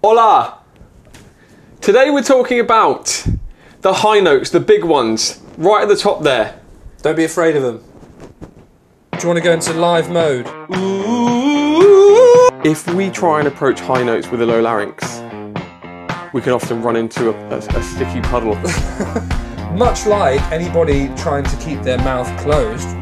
Hola! Today we're talking about the high notes, the big ones, right at the top there. Don't be afraid of them. Do you want to go into live mode? If we try and approach high notes with a low larynx, we can often run into a, a, a sticky puddle. Much like anybody trying to keep their mouth closed.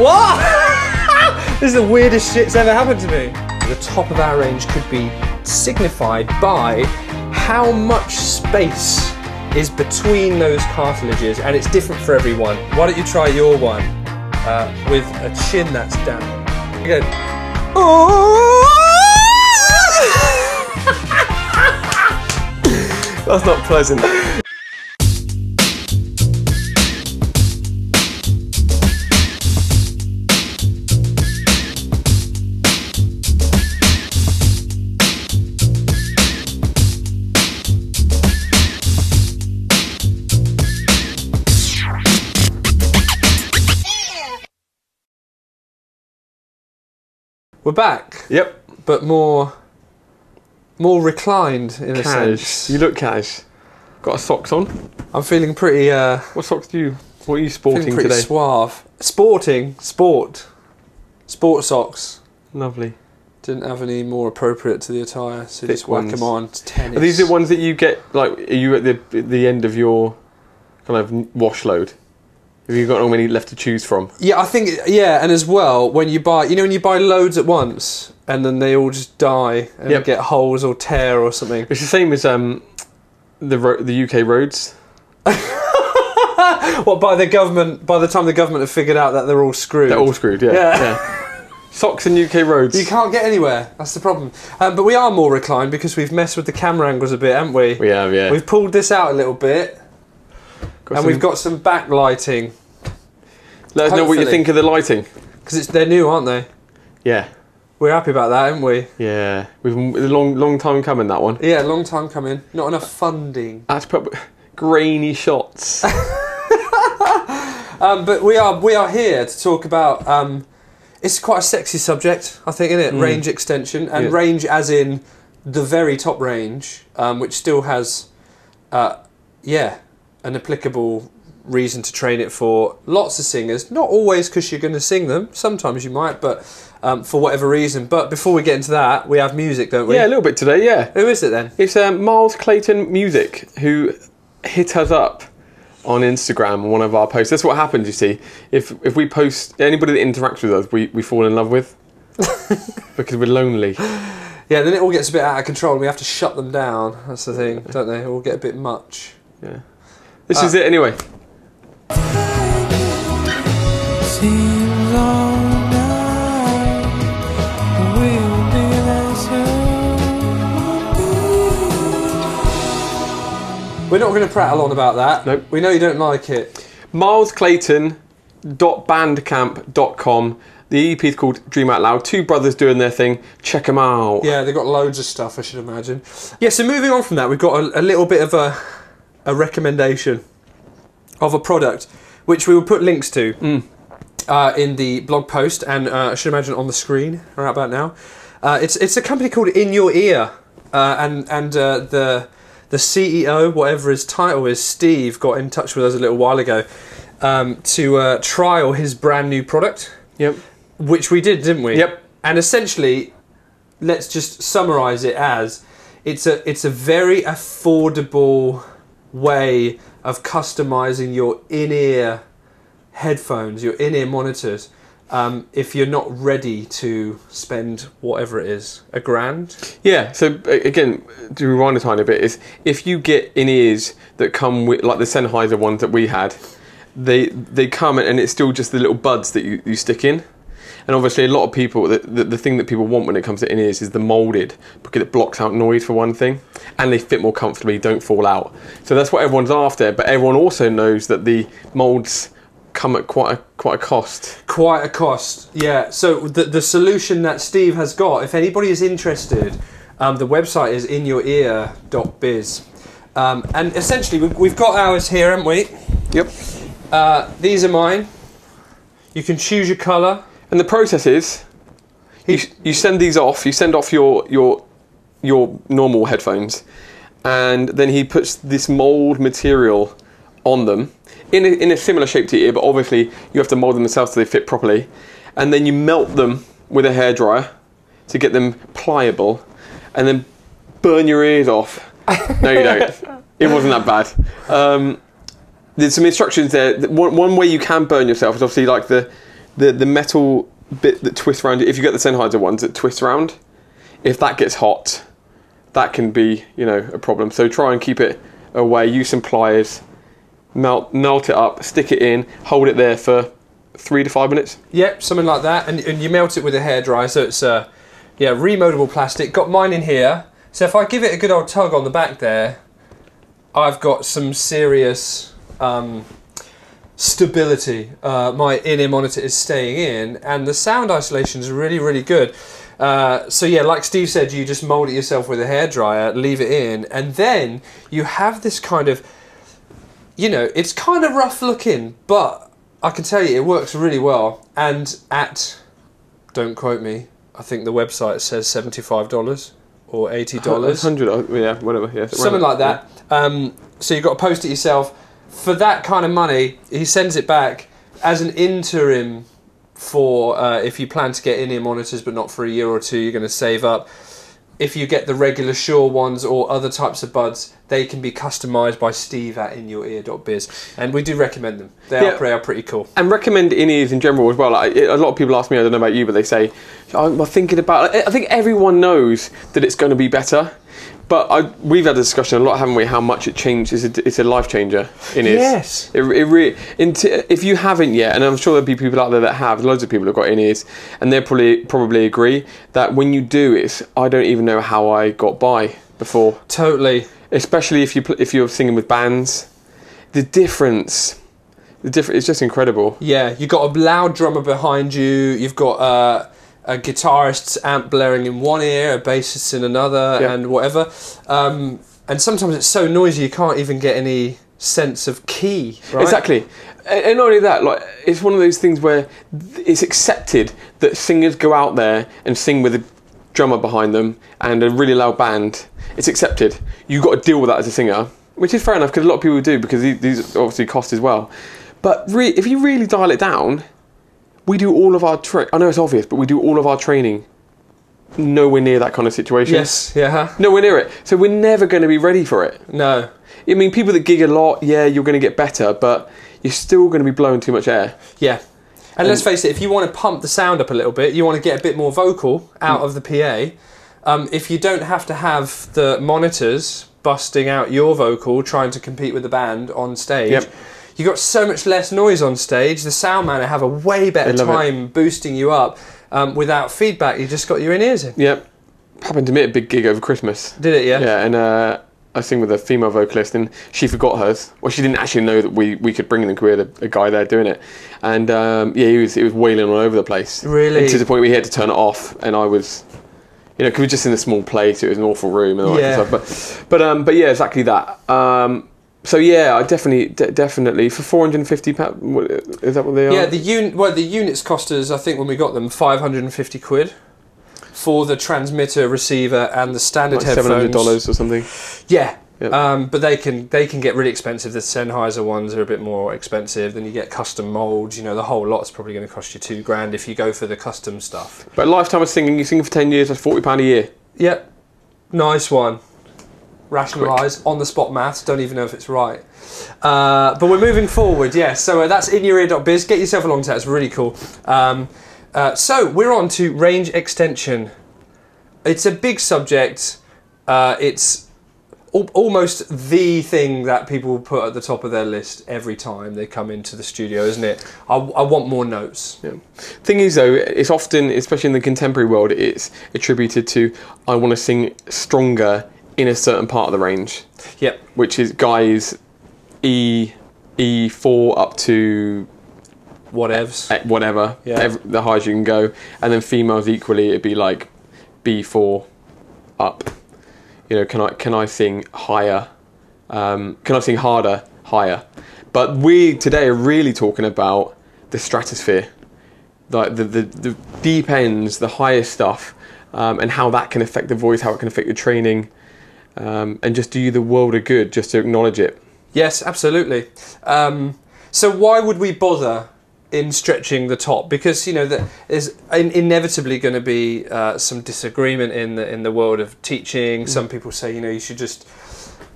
what? this is the weirdest shit's ever happened to me. The top of our range could be signified by how much space is between those cartilages, and it's different for everyone. Why don't you try your one uh, with a chin that's down? Again. Oh! That's not pleasant. We're back, Yep, but more, more reclined in a cash. sense. You look cash. Got a socks on. I'm feeling pretty, uh, What socks do you? What are you sporting pretty today? suave. Sporting, sport, sport socks. Lovely. Didn't have any more appropriate to the attire, so Thick just whack ones. them on. Tennis. Are these the ones that you get? Like, are you at the the end of your kind of wash load? Have you got not many left to choose from? Yeah, I think yeah, and as well when you buy, you know, when you buy loads at once and then they all just die and Yep. get holes or tear or something. It's the same as um, the ro- the UK roads. What by the government? By the time the government have figured out that they're all screwed, They're all screwed. Yeah. Yeah. yeah. Socks and UK roads. you can't get anywhere. That's the problem. Um, but we are more reclined because we've messed with the camera angles a bit, haven't we? we have. Yeah. We've pulled this out a little bit, and we've got some backlighting Let us know what you hopefully- think of the lighting. because it's they're new, aren't they? Yeah. We're happy about that, aren't we? Yeah. We've a long long time coming that one. Yeah, long time coming. Not enough funding. That's put grainy shots. Um, but we are we are here to talk about. Um, it's quite a sexy subject, I think, isn't it? Range extension and Yeah. range as in the very top range, um, which still has, uh, yeah, an applicable reason to train it for lots of singers. Not always because you're going to sing them. Sometimes you might, but um, for whatever reason. But before we get into that, we have music, don't we? yeah, a little bit today. Yeah. Who is it then? It's um, Miles Clayton Music who hit us up on Instagram on one of our posts. That's what happens, you see. If if we post anybody that interacts with us, we, we fall in love with because we're lonely. Yeah, then it all gets a bit out of control and we have to shut them down. That's the thing, don't they? It all get a bit much. Yeah. This Uh, is it anyway. Seems all night we'll be We're not going to prattle on about that. Nope. We know you don't like it. MilesClayton.bandcamp.com. The EP is called Dream Out Loud. Two brothers doing their thing. Check them out. Yeah, they've got loads of stuff, I should imagine. Yeah, so moving on from that, we've got a, a little bit of a, a recommendation of a product, which we will put links to uh, in the blog post and uh, I should imagine on the screen right about now. Uh, it's, it's a company called In Your Ear, uh, and, and uh, the, the CEO, whatever his title is, Steve, got in touch with us a little while ago um, to uh, trial his brand new product. Yep. Which we did, didn't we? Yep. And essentially, let's just summarize it as it's a it's a very affordable way of customizing your in-ear headphones, your in-ear monitors. Um, if you're not ready to spend whatever it is, a grand. Yeah, so again, to rewind a tiny bit, is if you get in ears that come with, like the Sennheiser ones that we had, they they come and it's still just the little buds that you, you stick in. And obviously, a lot of people, the, the, the thing that people want when it comes to in ears is the molded because it blocks out noise for one thing, and they fit more comfortably, don't fall out. So that's what everyone's after. But everyone also knows that the molds come at quite a quite a cost. Quite a cost, yeah. So the the solution that Steve has got, if anybody is interested, um, the website is inyourear.biz. Um, and essentially, we've, we've got ours here, haven't we? Yep. Uh, these are mine. You can choose your colour. And the process is, you, you send these off. You send off your your your normal headphones, and then he puts this mold material on them in a, in a similar shape to your ear, but obviously you have to mold them yourself so they fit properly, and then you melt them with a hairdryer to get them pliable, and then burn your ears off. No, you don't. It wasn't that bad. Um, there's some instructions there. One, one way you can burn yourself is obviously like the, the, the metal bit that twists around. If you get the Sennheiser ones that twist around, if that gets hot, that can be you know a problem. So try and keep it away. Use some pliers, melt melt it up, stick it in, hold it there for three to five minutes. Yep, something like that, and, and you melt it with a hairdryer, so it's uh, yeah, remoldable plastic. Got mine in here, so if I give it a good old tug on the back there, I've got some serious um, stability. Uh, my in-ear monitor is staying in, and the sound isolation is really, really good. Uh, so yeah, like Steve said, you just mold it yourself with a hairdryer, leave it in, and then you have this kind of, you know, it's kind of rough looking, but I can tell you it works really well. And at, don't quote me, I think the website says seventy-five dollars or eighty dollars hundred, uh, yeah, whatever, yeah, something like that. Um, so you've got to post it yourself. For that kind of money, he sends it back as an interim for uh, if you plan to get in-ear monitors, but not for a year or two. You're going to save up. If you get the regular Shure ones or other types of buds, they can be customized by Steve at inyourear.biz, and we do recommend them. They Yeah. are they are pretty cool. and recommend in ears in general as well. Like, a lot of people ask me, I don't know about you, but they say, I'm thinking about. I think everyone knows that it's going to be better, but I, we've had a discussion a lot, haven't we? How much it changes. It's a, it's a life changer in ears. Yes. It, it if you haven't yet, and I'm sure there'll be people out there that have, loads of people have got in ears, and they'll probably probably agree that when you do it, I don't even know how I got by before Totally. especially if you pl- if you're singing with bands, the difference, the difference is just incredible. Yeah, you've got a loud drummer behind you. You've got uh, a guitarist's amp blaring in one ear, a bassist in another, Yeah. and whatever. Um, and sometimes it's so noisy you can't even get any sense of key. Right? Exactly, and not only that, like it's one of those things where it's accepted that singers go out there and sing with a drummer behind them and a really loud band. It's accepted. You've got to deal with that as a singer, which is fair enough because a lot of people do because these, these obviously cost as well. But re- if you really dial it down, we do all of our. Tra- I know it's obvious, but we do all of our training nowhere near that kind of situation. Yes. Yeah. Nowhere near it. So we're never going to be ready for it. No. I mean, people that gig a lot, yeah, you're going to get better, but you're still going to be blowing too much air. Yeah. And let's face it, if you want to pump the sound up a little bit, you want to get a bit more vocal out of the PA. Um, if you don't have to have the monitors busting out your vocal trying to compete with the band on stage, Yep. You've got so much less noise on stage. The sound man have a way better love it. time boosting you up um, without feedback. You just got your in ears in. Yep. Happened to me at a big gig over Christmas. Did it? Yeah. Yeah, and uh, I sing with a female vocalist, and she forgot hers. Well, she didn't actually know that we, we could bring. 'cause We had a, guy there doing it, and um, yeah, he was he was wailing all over the place. Really? And to the point where he had to turn it off, and I was, you know, because we were just in a small place. It was an awful room and all Yeah. that kind of stuff. But but um, but yeah, exactly that. Um, so yeah, I definitely de- definitely for four hundred and fifty pounds. Is that what they are? Yeah, the un- well, the units cost us, I think, when we got them, five hundred and fifty quid for the transmitter, receiver, and the standard like headphones. seven hundred dollars or something. Yeah. Yeah. Um, but they can they can get really expensive. The Sennheiser ones are a bit more expensive. Then you get custom molds. You know, the whole lot's probably going to cost you two grand if you go for the custom stuff. But lifetime of singing, you sing for ten years, that's forty pound a year. Yep, nice one. Rationalise on the spot maths. Don't even know if it's right. Uh, but we're moving forward. Yes. So uh, that's inyourear.biz. Get yourself along to that. It's really cool. Um, uh, so we're on to range extension. It's a big subject. Uh, it's al- almost the thing that people put at the top of their list every time they come into the studio, isn't it? I, I want more notes. Yeah. Thing is, though, it's often, especially in the contemporary world, it's attributed to I want to sing stronger in a certain part of the range, Yep. which is guys E E four up to Whatevs. whatever, Yeah. ev- the highest you can go, and then females equally, it'd be like B four up. You know, can I can I sing higher? Um, can I sing harder, higher? But we today are really talking about the stratosphere. like the, the the deep ends, the higher stuff, um, and how that can affect the voice, how it can affect your training, um, and just do you the world of good just to acknowledge it. Yes, absolutely. Um, so why would we bother in stretching the top? Because you know there is in- inevitably going to be uh, some disagreement in the in the world of teaching. Some people say you know you should just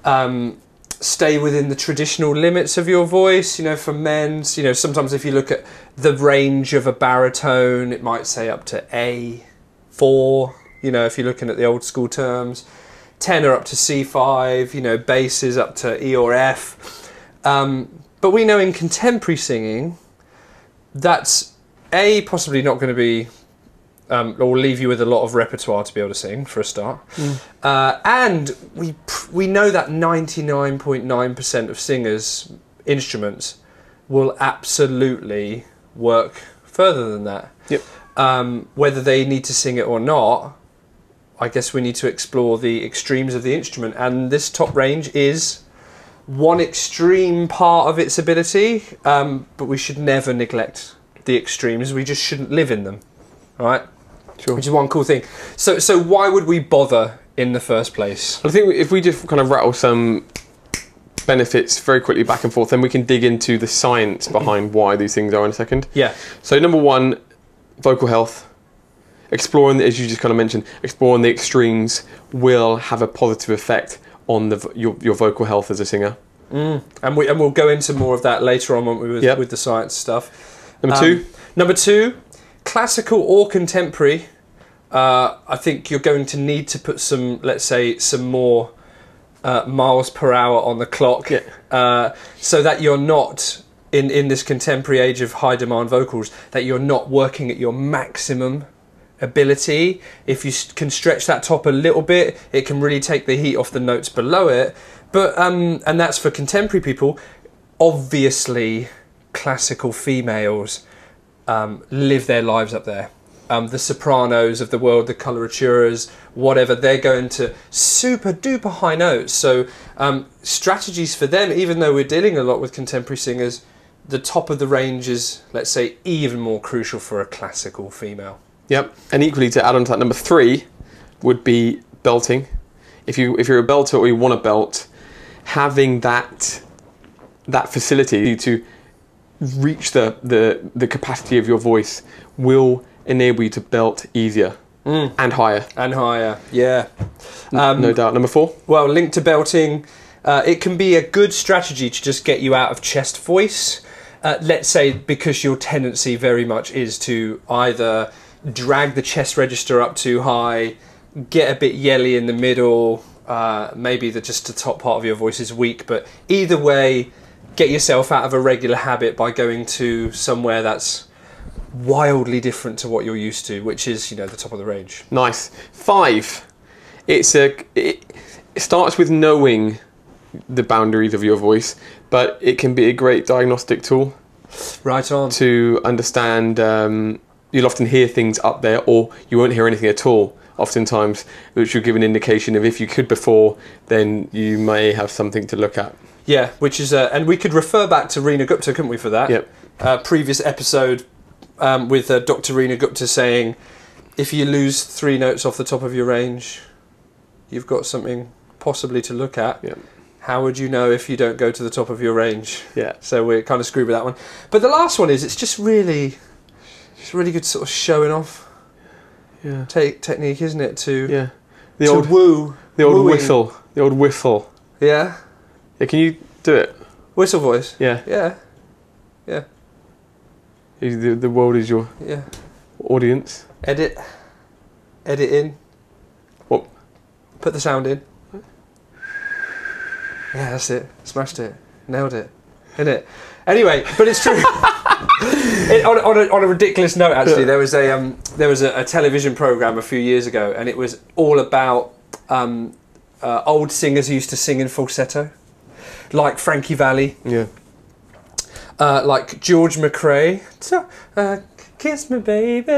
um, stay within the traditional limits of your voice. You know, for men's, you know, sometimes if you look at the range of a baritone, it might say up to A four. You know, if you're looking at the old school terms, tenor up to C five. You know, basses up to E or F. Um, but we know in contemporary singing, that's a possibly not going to be. Um, or leave you with a lot of repertoire to be able to sing for a start, uh, and we we know that ninety nine point nine percent of singers' instruments will absolutely work further than that. Yep. Um, whether they need to sing it or not, I guess we need to explore the extremes of the instrument, and this top range is one extreme part of its ability, um, but we should never neglect the extremes. We just shouldn't live in them, all right? Sure. Which is one cool thing. So, so why would we bother in the first place? I think if we just kind of rattle some benefits very quickly back and forth, then we can dig into the science behind why these things are in a second. Yeah, So number one, vocal health. Exploring, as you just kind of mentioned, exploring the extremes will have a positive effect on the your your vocal health as a singer. and we and we'll go into more of that later on when we with, Yep. with the science stuff. Number Um, two, Number two, classical or contemporary. Uh, I think you're going to need to put some, let's say, some more uh, miles per hour on the clock, Yeah. uh, so that you're not in in this contemporary age of high demand vocals that you're not working at your maximum ability. If you can stretch that top a little bit, it can really take the heat off the notes below it. But um, and that's for contemporary people. Obviously, classical females um, live their lives up there. Um, the sopranos of the world, the coloraturas, whatever, they're going to super duper high notes. So, um, strategies for them, even though we're dealing a lot with contemporary singers, the top of the range is, let's say, even more crucial for a classical female. Yep. And equally to add on to that, number three would be belting. If you if you're a belter or you want to belt, having that that facility to reach the, the the capacity of your voice will enable you to belt easier and higher. And higher, yeah. Um, no doubt. Number four. Well, linked to belting, uh, it can be a good strategy to just get you out of chest voice. Uh, let's say because your tendency very much is to either drag the chest register up too high, get a bit yelly in the middle, uh, maybe the just the top part of your voice is weak, but either way, get yourself out of a regular habit by going to somewhere that's wildly different to what you're used to, which is you know the top of the range. Nice. Five. It's a. It, it starts with knowing the boundaries of your voice, but it can be a great diagnostic tool Right on. to understand. Um, you'll often hear things up there, or you won't hear anything at all. Oftentimes, which will give an indication of if you could before, then you may have something to look at. Yeah, which is, uh, and we could refer back to Reena Gupta, couldn't we, for that? Yep. Uh, previous episode um, with uh, Dr. Reena Gupta saying, if you lose three notes off the top of your range, you've got something possibly to look at. Yep. How would you know if you don't go to the top of your range? Yeah. So we're kind of screwed with that one. But the last one is, it's just really, it's really good sort of showing off Yeah. te- technique, isn't it? To Yeah. The to old woo, the old wooing. whistle. The old whistle. Yeah, Yeah. Can you do it? whistle voice. Yeah. Yeah, The, the world is your yeah. audience. Edit. Edit in. What? Put the sound in. Yeah, that's it. Smashed it. Nailed it. In it. Anyway, but it's true. it, on, on, a, on a ridiculous note, actually, Yeah. there was a um, there was a, a television program a few years ago, and it was all about um, uh, old singers who used to sing in falsetto, like Frankie Valli, Yeah. uh, like George McCrae. So, uh, kiss me, baby.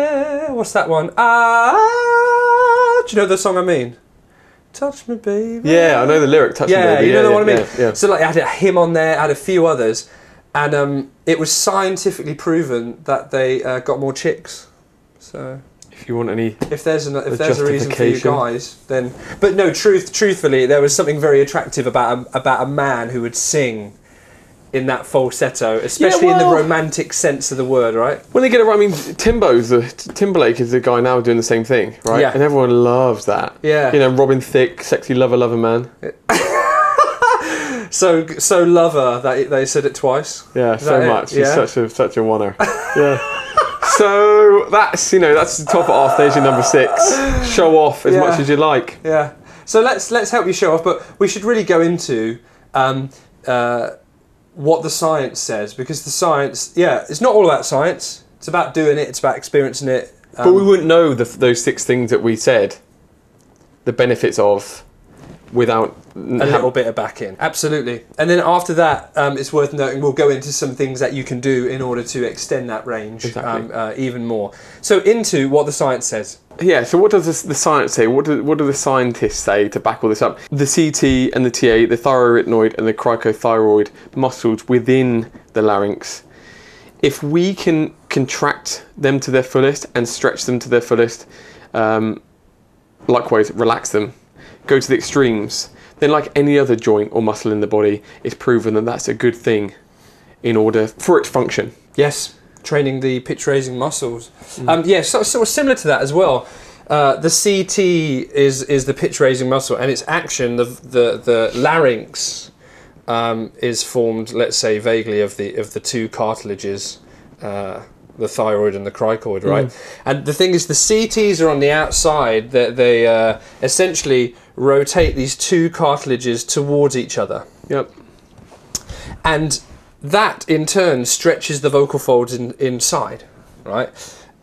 What's that one? Ah, do you know the song I mean? Touch me, baby. Yeah, I know the lyric. Touch me, Yeah, baby. you know the one I mean. Yeah, yeah. So like, I had a him on there. I had a few others, and um, it was scientifically proven that they uh, got more chicks. So If you want any, if there's an, if A there's a reason for you guys, then but no, truth truthfully, there was something very attractive about a, about a man who would sing in that falsetto, especially in well- the romantic sense of the word, right? when they get it right, I mean, Timbo's the Timberlake is the guy now doing the same thing, right? Yeah. And everyone loves that. Yeah. You know, Robin Thicke, sexy lover, lover man. So so lover that they said it twice. Yeah, so it? much. He's Yeah. such a such a oneer. yeah. So that's you know that's the top off. There's your number six. Show off as Yeah. much as you like. Yeah. So let's let's help you show off, but we should really go into um, uh, what the science says because the science, yeah, it's not all about science. It's about doing it. It's about experiencing it. But we Um, wouldn't know the, those six things that we said, the benefits of, without a little bit of backing. Absolutely. And then after that, um, it's worth noting we'll go into some things that you can do in order to extend that range Exactly. um, uh, even more. So into what the science says. Yeah. So what does this, the science say? What do what do the scientists say to back all this up? The CT and the TA, the thyroarytenoid and the cricothyroid muscles within the larynx. If we can contract them to their fullest and stretch them to their fullest, um, likewise relax them, go to the extremes, then like any other joint or muscle in the body, it's proven that that's a good thing in order for it to function. Yes, training the pitch raising muscles. Um, yeah, so, sort of similar to that as well. Uh, the CT is is the pitch raising muscle, and its action, the the, the larynx, um, is formed, let's say, vaguely of the of the two cartilages, uh, the thyroid and the cricoid, right? And the thing is, the CTs are on the outside. That they, uh, essentially rotate these two cartilages towards each other Yep. and that in turn stretches the vocal folds in, inside, right?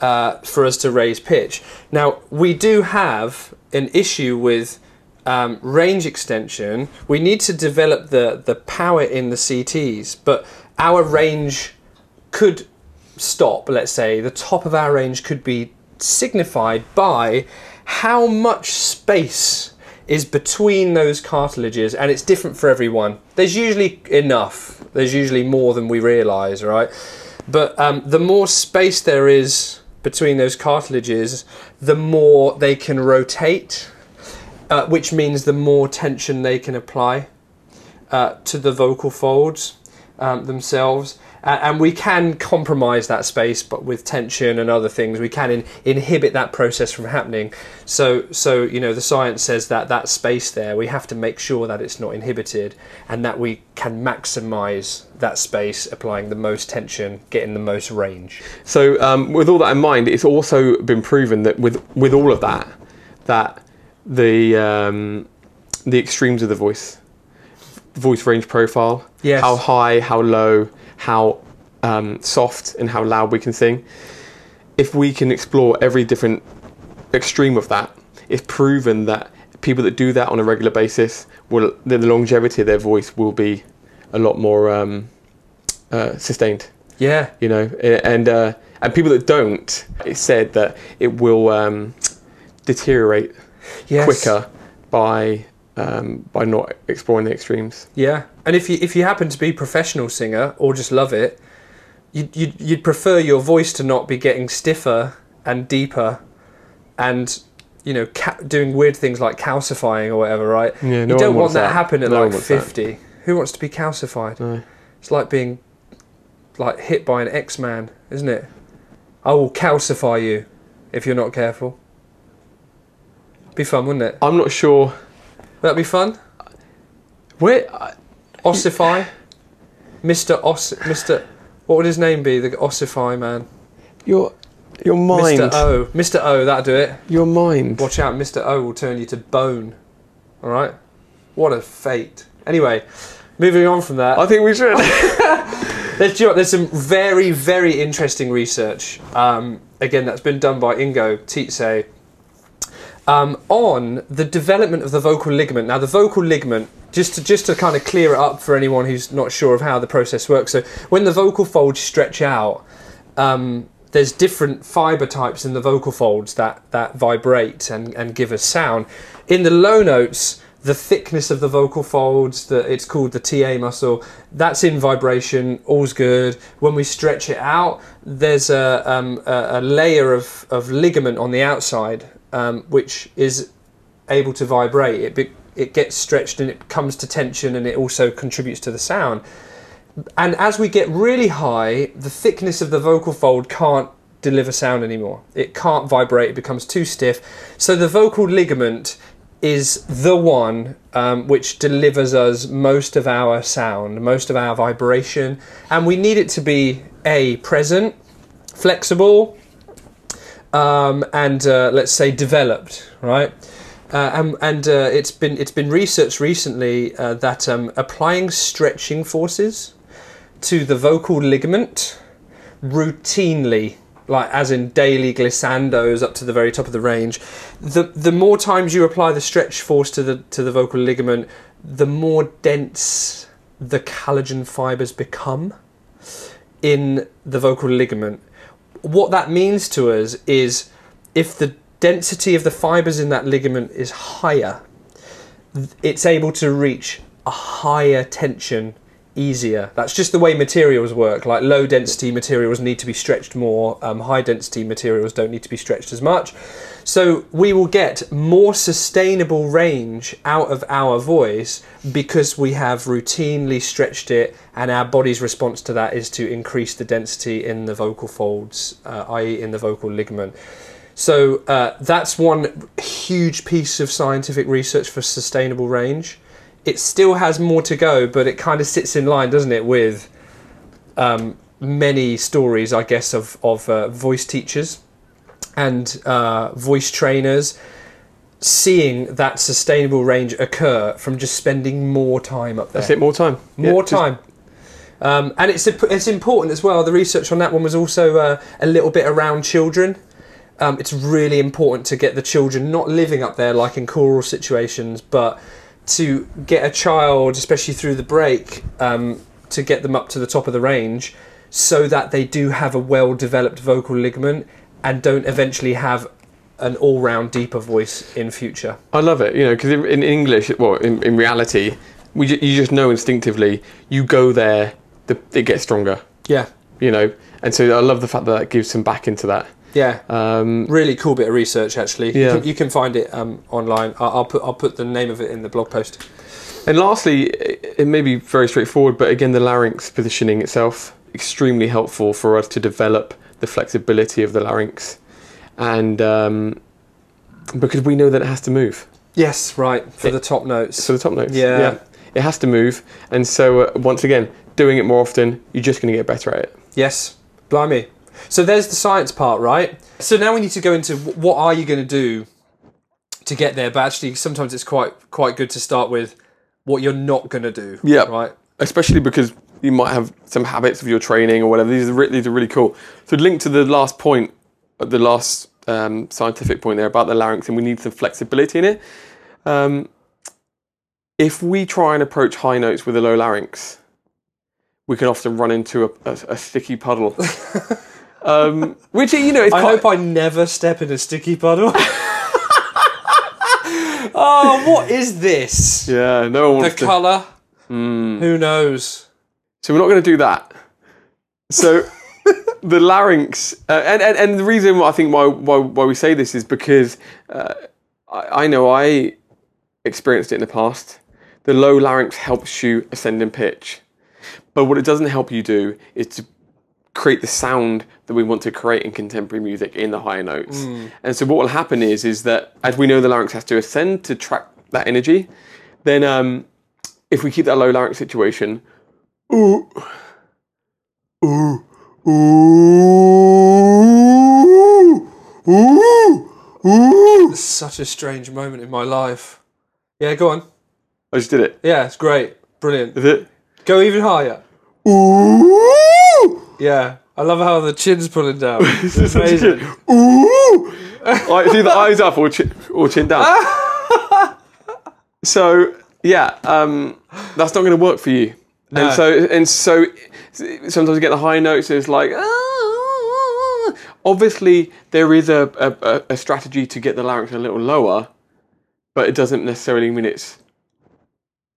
Uh, for us to raise pitch. Now we do have an issue with um, range extension. We need to develop the the power in the CTs, but our range could stop. Let's say the top of our range could be signified by how much space is between those cartilages and it's different for everyone there's usually enough there's usually more than we realize right but um, the more space there is between those cartilages the more they can rotate uh, which means the more tension they can apply uh, to the vocal folds um, themselves. Uh, and we can compromise that space, but with tension and other things, we can in, inhibit that process from happening. So, so you know, the science says that that space there, we have to make sure that it's not inhibited, and that we can maximize that space, applying the most tension, getting the most range. So, um, with all that in mind, it's also been proven that with with all of that, that the um, the extremes of the voice, voice range profile, Yes. how high, how low, how um, soft, and how loud we can sing. If we can explore every different extreme of that, it's proven that people that do that on a regular basis will the longevity of their voice will be a lot more um, uh, sustained Yeah, you know and uh, and people that don't it's said that it will um, deteriorate yes. quicker by um, by not exploring the extremes Yeah, and if you if you happen to be a professional singer or just love it, you'd, you'd you'd prefer your voice to not be getting stiffer and deeper, and you know ca- doing weird things like calcifying or whatever, right? Yeah, no you don't want that, that. happen at No like wants that. fifty. Who wants to be calcified? No. It's like being like hit by an X Man, isn't it? I will calcify you if you're not careful. Be fun, wouldn't it? i'm not sure Would be fun? where I- Ossify, Mister Oss, Mister. What would his name be? The Ossify man, your your mind Mister O, Mister O. That'll do it. your mind Watch out, Mister O will turn you to bone. All right. What a fate. Anyway, moving on from that. i think we should There's, you know there's some very, very interesting research. Um, again, that's been done by Ingo Titze um, on the development of the vocal ligament. Now, the vocal ligament, just to just to kind of clear it up for anyone who's not sure of how the process works. So, when the vocal folds stretch out, um, there's different fiber types in the vocal folds that that vibrate and and give us sound. In the low notes, the thickness of the vocal folds, that it's called the TA muscle, that's in vibration, all's good. When we stretch it out, there's a, um, a, a layer of, of ligament on the outside um, which is able to vibrate. It, be, it gets stretched and it comes to tension and it also contributes to the sound. And as we get really high, the thickness of the vocal fold can't deliver sound anymore. It can't vibrate, it becomes too stiff. So the vocal ligament is the one um, which delivers us most of our sound, most of our vibration, and we need it to be a present, flexible, um, and uh, let's say developed, right? Uh, and and uh, it's been it's been researched recently uh, that um, applying stretching forces to the vocal ligament routinely like as in daily glissandos up to the very top of the range the the more times you apply the stretch force to the to the vocal ligament the more dense the collagen fibers become in the vocal ligament what that means to us is if the density of the fibers in that ligament is higher it's able to reach a higher tension easier. That's just the way materials work. Like low density materials need to be stretched more, um, high density materials don't need to be stretched as much. So we will get more sustainable range out of our voice because we have routinely stretched it, and our body's response to that is to increase the density in the vocal folds, uh, i.e., in the vocal ligament. So uh, that's one huge piece of scientific research for sustainable range it still has more to go, but it kind of sits in line, doesn't it, with um, many stories, I guess, of of uh, voice teachers and uh, voice trainers seeing that sustainable range occur from just spending more time up there. That's it. More time. More Yeah, time. Um, and it's it's important as well. The research on that one was also uh, a little bit around children. Um, it's really important to get the children not living up there like in choral situations, but to get a child, especially through the break, um, to get them up to the top of the range, so that they do have a well-developed vocal ligament and don't eventually have an all-round deeper voice in future. I love it, you know, because in, in English, well, in, in reality, we ju- you just know instinctively. You go there, the, it gets stronger, Yeah, you know, and so I love the fact that that gives some back into that. Yeah. Um, really cool bit of research actually you, Yeah. can, you can find it um, online I'll, I'll put i'll put the name of it in the blog post and lastly, it, it may be very straightforward, but again, the larynx positioning itself extremely helpful for us to develop the flexibility of the larynx, and um, because we know that it has to move. yes right for It- the top notes For the top notes, Yeah. it has to move, and so uh, once again, doing it more often, you're just going to get better at it. yes blimey so there's the science part right so now we need to go into what are you going to do to get there but actually sometimes it's quite quite good to start with what you're not going to do Yeah. right especially because you might have some habits of your training or whatever. These are, re- these are really cool. So, link to the last point, uh, the last um, scientific point there about the larynx, and we need some flexibility in it. Um, if we try and approach high notes with a low larynx, we can often run into a, a, a sticky puddle. um, which you know, it's i quite, hope i never step in a sticky puddle oh what is this yeah, no one the wants to. colour who knows So we're not going to do that. So the larynx, uh, and, and and the reason why I think why why, why we say this is because uh, I, I know I experienced it in the past. The low larynx helps you ascend in pitch, but what it doesn't help you do is to create the sound that we want to create in contemporary music in the higher notes. And so what will happen is is that as we know the larynx has to ascend to track that energy, then um, if we keep that low larynx situation, ooh, ooh, ooh, ooh, ooh. It's such a strange moment in my life. Yeah, go on. I just did it. Yeah, it's great. Brilliant. Is it? Go even higher. Ooh. Yeah. I love how the chin's pulling down. It's a amazing. Ooh. Like, it's either eyes up or chin, or chin down. so yeah, um, that's not going to work for you. No. And so and so sometimes you get the high notes. And it's like "Ah." obviously there is a, a, a strategy to get the larynx a little lower, but it doesn't necessarily mean it's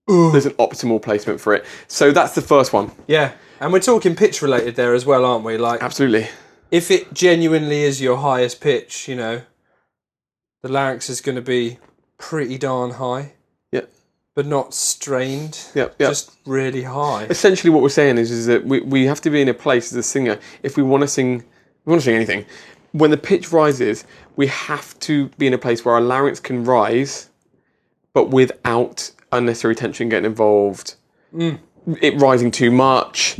there's an optimal placement for it. So that's the first one. Yeah, and we're talking pitch related there as well, aren't we? Like, Absolutely. if it genuinely is your highest pitch, you know, the larynx is going to be pretty darn high, Yeah. but not strained. Yep. Yep. Just really high. essentially what we're saying is, is that we, we have to be in a place as a singer if we want to sing we want to sing anything when the pitch rises we have to be in a place where our larynx can rise but without unnecessary tension getting involved mm. it rising too much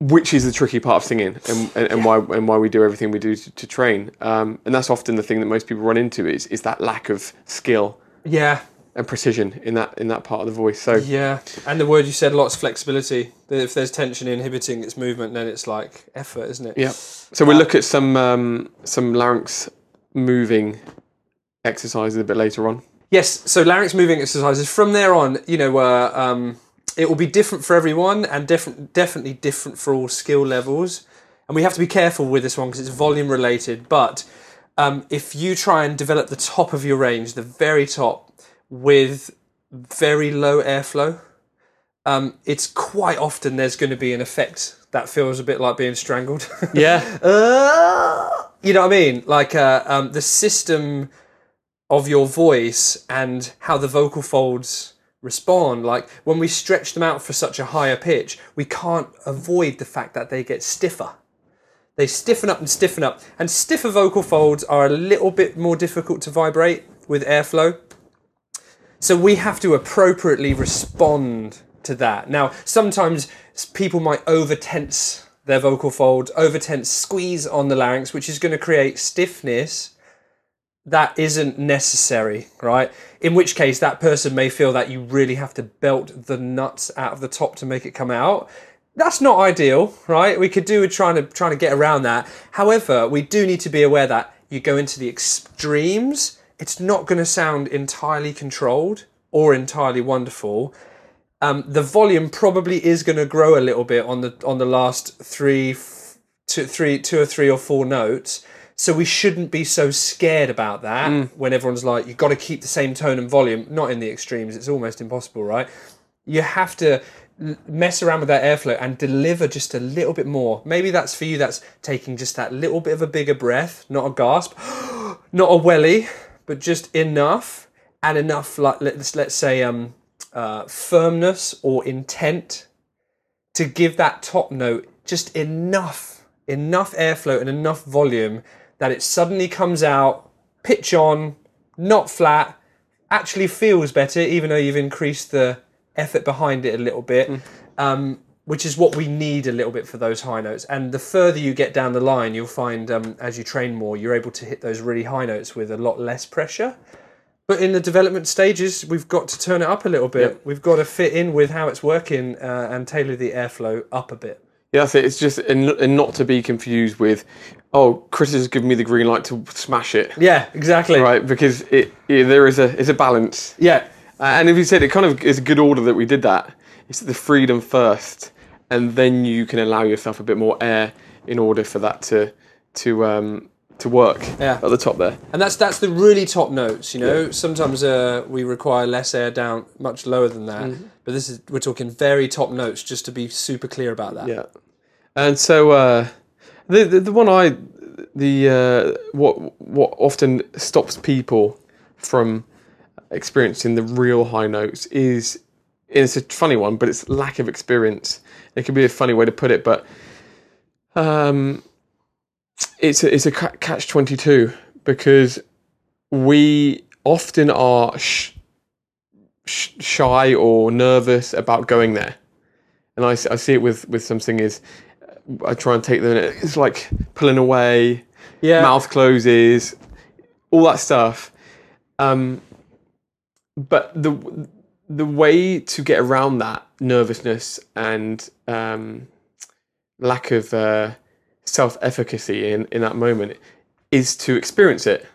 which is the tricky part of singing and, and, and why and why we do everything we do to, to train um, and that's often the thing that most people run into is is that lack of skill Yeah, and precision in that in that part of the voice so yeah. And the word you said, lots of flexibility. If there's tension inhibiting its movement, then it's like effort, isn't it? Yeah. So we'll look at some um, some larynx moving exercises a bit later on. Yes, so larynx moving exercises. From there on, you know, uh, um, it will be different for everyone and different, definitely different for all skill levels. And we have to be careful with this one because it's volume related. But um, if you try and develop the top of your range, the very top, with very low airflow, um, it's quite often there's going to be an effect that feels a bit like being strangled. Yeah. Uh, you know what I mean? Like uh, um, the system of your voice and how the vocal folds respond. Like when we stretch them out for such a higher pitch, we can't avoid the fact that they get stiffer. They stiffen up and stiffen up, and stiffer vocal folds are a little bit more difficult to vibrate with airflow. So we have to appropriately respond to that. Now, sometimes people might over tense their vocal fold, over tense squeeze on the larynx, which is going to create stiffness that isn't necessary, right? In which case, that person may feel that you really have to belt the nuts out of the top to make it come out. That's not ideal, right? We could do with trying to trying to get around that. However, we do need to be aware that you go into the extremes, it's not going to sound entirely controlled or entirely wonderful. Um, the volume probably is going to grow a little bit on the on the last three, two, three, two or three or four notes. So we shouldn't be so scared about that when everyone's like, you've got to keep the same tone and volume. Not in the extremes; it's almost impossible, right? You have to mess around with that airflow and deliver just a little bit more. Maybe that's for you. That's taking just that little bit of a bigger breath, not a gasp, not a welly, but just enough and enough. Like let's let's say um, uh, firmness or intent to give that top note just enough, enough airflow and enough volume that it suddenly comes out, pitch on, not flat, actually feels better, even though you've increased the effort behind it a little bit. Um, which is what we need a little bit for those high notes. And the further you get down the line, you'll find um, as you train more, you're able to hit those really high notes with a lot less pressure. But in the development stages, we've got to turn it up a little bit. We've got to fit in with how it's working uh, and tailor the airflow up a bit. Yeah, that's it. It's just and, and not to be confused with, oh, Chris has given me the green light to smash it, Yeah, exactly. right? Because it, yeah, there is a is a balance. Yeah, Uh, and if you said it kind of is a good order that we did that. It's the freedom first, and then you can allow yourself a bit more air in order for that to to um, to work Yeah. at the top there. and that's that's the really top notes. You know, sometimes uh, we require less air down, much lower than that. But this is we're talking very top notes, just to be super clear about that. Yeah, and so uh, the, the the one I the uh, what what often stops people from experiencing the real high notes is it's a funny one, but it's lack of experience. It can be a funny way to put it, but um, it's a, it's a catch twenty two because we often are sh- sh- shy or nervous about going there and I, I see it with with some singers. I try and take them. It's like pulling away, Yeah. mouth closes, all that stuff. Um, but the the way to get around that nervousness and um, lack of uh, self efficacy in in that moment is to experience it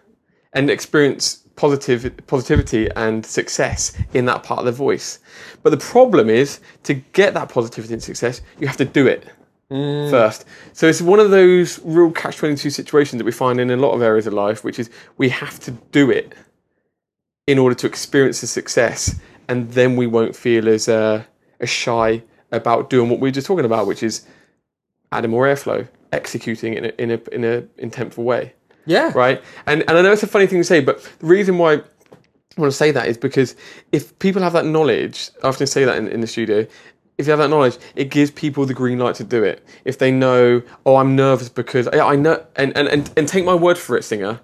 and experience positive positivity and success in that part of the voice. But the problem is to get that positivity and success, you have to do it first. So it's one of those real catch twenty two situations that we find in a lot of areas of life, which is we have to do it in order to experience the success and then we won't feel as uh, as shy about doing what we were just talking about, which is adding more airflow, executing in a in a in a intentful way Yeah. right? And and I know it's a funny thing to say, but the reason why I want to say that is because if people have that knowledge, I often say that in, in the studio. If you have that knowledge, it gives people the green light to do it. If they know, oh, I'm nervous because I, I know, and, and, and, and take my word for it, singer.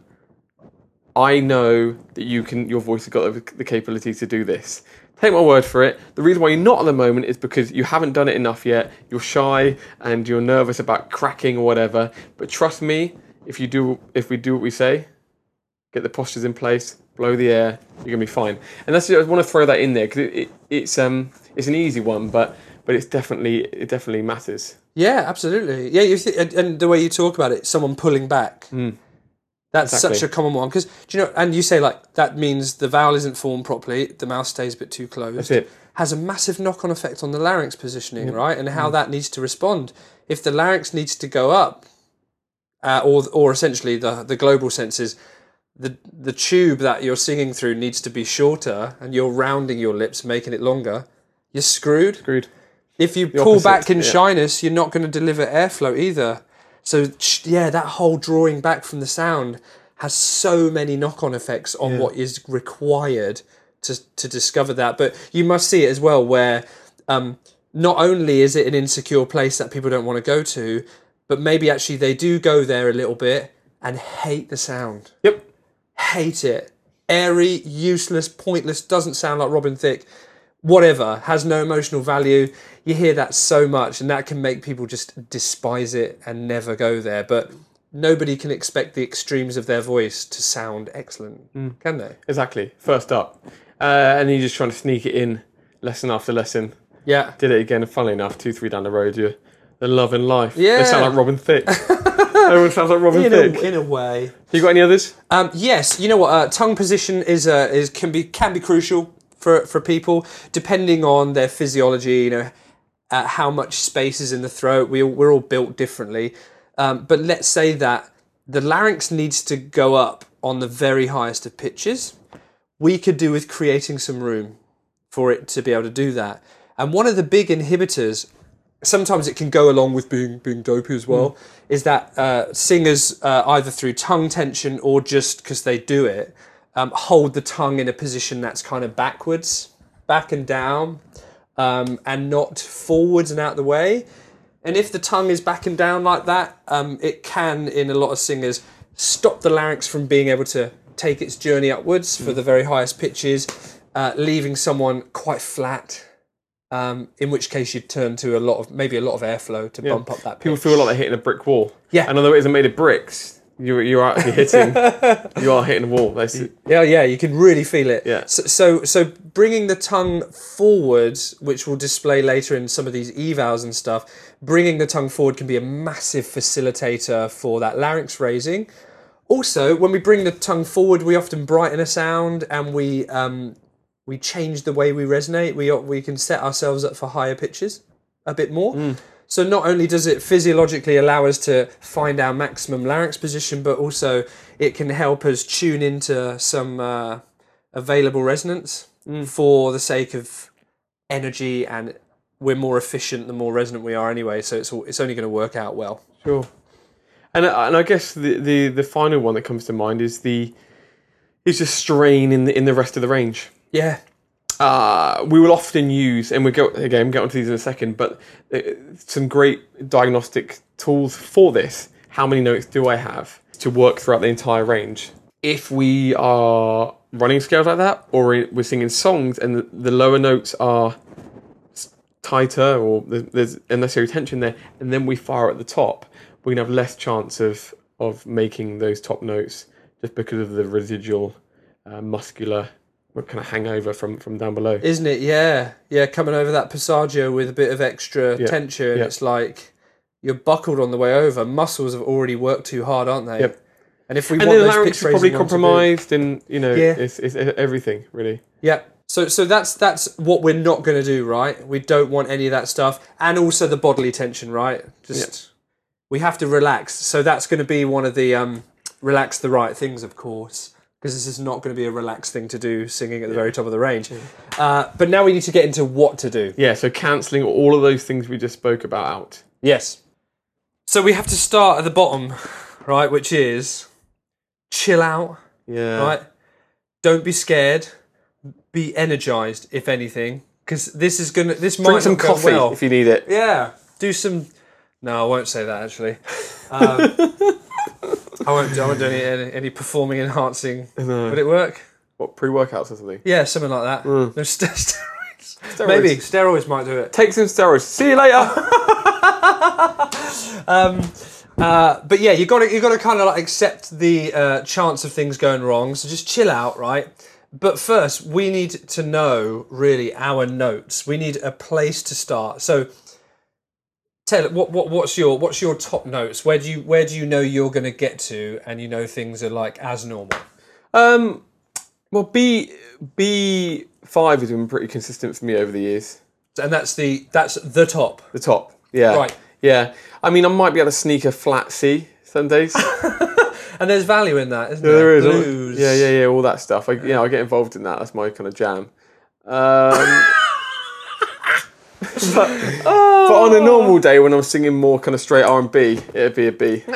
I know that you can. Your voice has got the, the capability to do this. Take my word for it. The reason why you're not at the moment is because you haven't done it enough yet. You're shy and you're nervous about cracking or whatever. But trust me, if you do, if we do what we say, get the postures in place, blow the air, you're gonna be fine. And that's I want to throw that in there because it, it, it's um it's an easy one, but but it's definitely it definitely matters. Yeah, absolutely. Yeah, you th- and, and the way you talk about it, someone pulling back. That's Exactly. such a common one because do you know? And you say like that means the vowel isn't formed properly. The mouth stays a bit too closed. That's it. Has a massive knock-on effect on the larynx positioning, right? And Mm. how that needs to respond. If the larynx needs to go up, uh, or or essentially the the global senses, the the tube that you're singing through needs to be shorter, and you're rounding your lips, making it longer. You're screwed. Screwed. If you pull opposite, back in yeah. shyness, you're not going to deliver airflow either. So yeah, that whole drawing back from the sound has so many knock-on effects on what is required to to discover that. But you must see it as well, where um, not only is it an insecure place that people don't want to go to, but maybe actually they do go there a little bit and hate the sound Yep. hate it. Airy, useless, pointless, doesn't sound like Robin Thicke, whatever, has no emotional value. You hear that so much, and that can make people just despise it and never go there. But nobody can expect the extremes of their voice to sound excellent, can they? Exactly. First up, uh, and you're just trying to sneak it in, lesson after lesson. Yeah. Did it again. and Funnily enough, two three down the road, you're the love and life. Yeah. They sound like Robin Thicke. Everyone sounds like Robin In Thicke. a, in a way. You got any others? Um, yes, you know what? Uh, tongue position is uh, is can be can be crucial for for people depending on their physiology. You know, uh, how much space is in the throat. We, we're all built differently, um, but let's say that the larynx needs to go up on the very highest of pitches. We could do with creating some room for it to be able to do that. And one of the big inhibitors sometimes it can go along with being being dopey as well. Is that uh, singers uh, either through tongue tension or just because they do it um, hold the tongue in a position that's kind of backwards, back and down, um, and not forwards and out the way. And if the tongue is back and down like that, um, it can, in a lot of singers, stop the larynx from being able to take its journey upwards for the very highest pitches, uh, leaving someone quite flat. Um, in which case you'd turn to a lot of maybe a lot of airflow to bump up that. Pitch. People feel like they're hitting a brick wall. Yeah. And although it isn't made of bricks, you you are actually hitting. you are hitting a wall. That's, Yeah, yeah, you can really feel it. Yeah. So, so, so bringing the tongue forward, which will display later in some of these evals and stuff, bringing the tongue forward can be a massive facilitator for that larynx raising. Also, when we bring the tongue forward, we often brighten a sound and we um, we change the way we resonate. We we can set ourselves up for higher pitches a bit more. So not only does it physiologically allow us to find our maximum larynx position, but also it can help us tune into some uh, available resonance for the sake of energy, and we're more efficient the more resonant we are anyway. So it's it's only going to work out well. Sure. And I- and I guess the, the the final one that comes to mind is the is just strain in the in the rest of the range. Yeah, Uh, we will often use, and we go again get onto these in a second, but uh, some great diagnostic tools for this. How many notes do I have to work throughout the entire range? If we are running scales like that, or we- we're singing songs and the, the lower notes are tighter, or there's, there's unnecessary tension there, and then we fire at the top, we're gonna have less chance of of making those top notes just because of the residual uh, muscular kind of hangover from from down below. isn't it? Yeah, yeah. Coming over that passaggio with a bit of extra Yeah, tension, yeah. it's like you're buckled on the way over. Muscles have already worked too hard, aren't they? Yep. And if we and want the those larynx is probably raising ones to be- compromised, and you know, Yeah. it's, it's everything really. Yeah. So so that's that's what we're not going to do, right? We don't want any of that stuff, and also the bodily tension, right? Just we have to relax. So that's going to be one of the um, relax the right things, of course, because this is not going to be a relaxed thing to do, singing at the very top of the range. Uh, but now we need to get into what to do. Yeah, so cancelling all of those things we just spoke about out. Yes. So we have to start at the bottom, right? Which is chill out, Yeah. right? Don't be scared. Be energized, if anything, because this is gonna. This might Drink some not go coffee well. if you need it. Yeah, do some. No, I won't say that actually. Um, I won't. Do, I won't do any, any any performing enhancing. No. Would it work? What pre workouts or something? Yeah, something like that. Mm. No st- steroids. Maybe steroids might do it. Take some steroids. See you later. Um, uh, but yeah, you got to you got to kind of like accept the uh, chance of things going wrong. So just chill out, right? But first, we need to know really our notes. We need a place to start. So, Taylor, what, what what's your what's your top notes? Where do you where do you know you're going to get to, and you know things are like as normal? um, well, B B five has been pretty consistent for me over the years. And that's the that's the top. The top, yeah, Right. yeah. I mean, I might be able to sneak a flat C some days. And there's value in that, isn't Yeah, there? there is. Blues. Yeah, yeah, yeah. All that stuff. I, you know, I get involved in that. That's my kind of jam. Um, but, but on a normal day when I'm singing more kind of straight R and B, it'd be a B.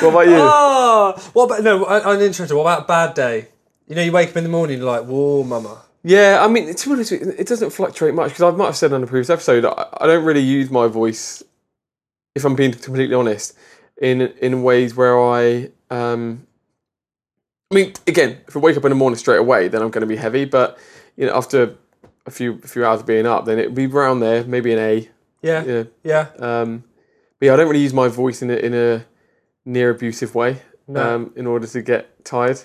what about you? Oh, what about no? I, I'm interested. What about a bad day? You know, you wake up in the morning, you're like, whoa, mama. Yeah, I mean, to be honest, with you, it doesn't fluctuate much because I might have said on the previous episode I, I don't really use my voice, if I'm being completely honest, in in ways where I. Um, I mean, again, if I wake up in the morning straight away, then I'm going to be heavy. But you know, after a few a few hours of being up, then it'd be around there, maybe an A. Yeah, Yeah. yeah. Um, but yeah, I don't really use my voice in a in a near abusive way. No. Um, in order to get tired. Do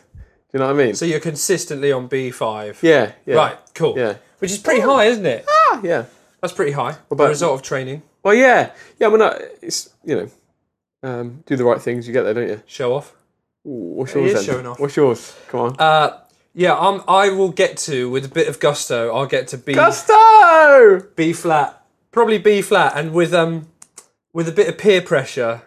you know what I mean? So you're consistently on B5. yeah, yeah, Right, cool. yeah, Which is pretty high, isn't it? ah, yeah. That's pretty high. the about- result of training. Well, yeah, yeah. I mean, it's you know, um, do the right things, you get there, don't you? Show off. Ooh, what's yours is then? showing off. What's yours? Come on. Uh, yeah, I'm, I will get to, with a bit of gusto, I'll get to B, Gusto. B flat. Probably B flat. And with um, with a bit of peer pressure,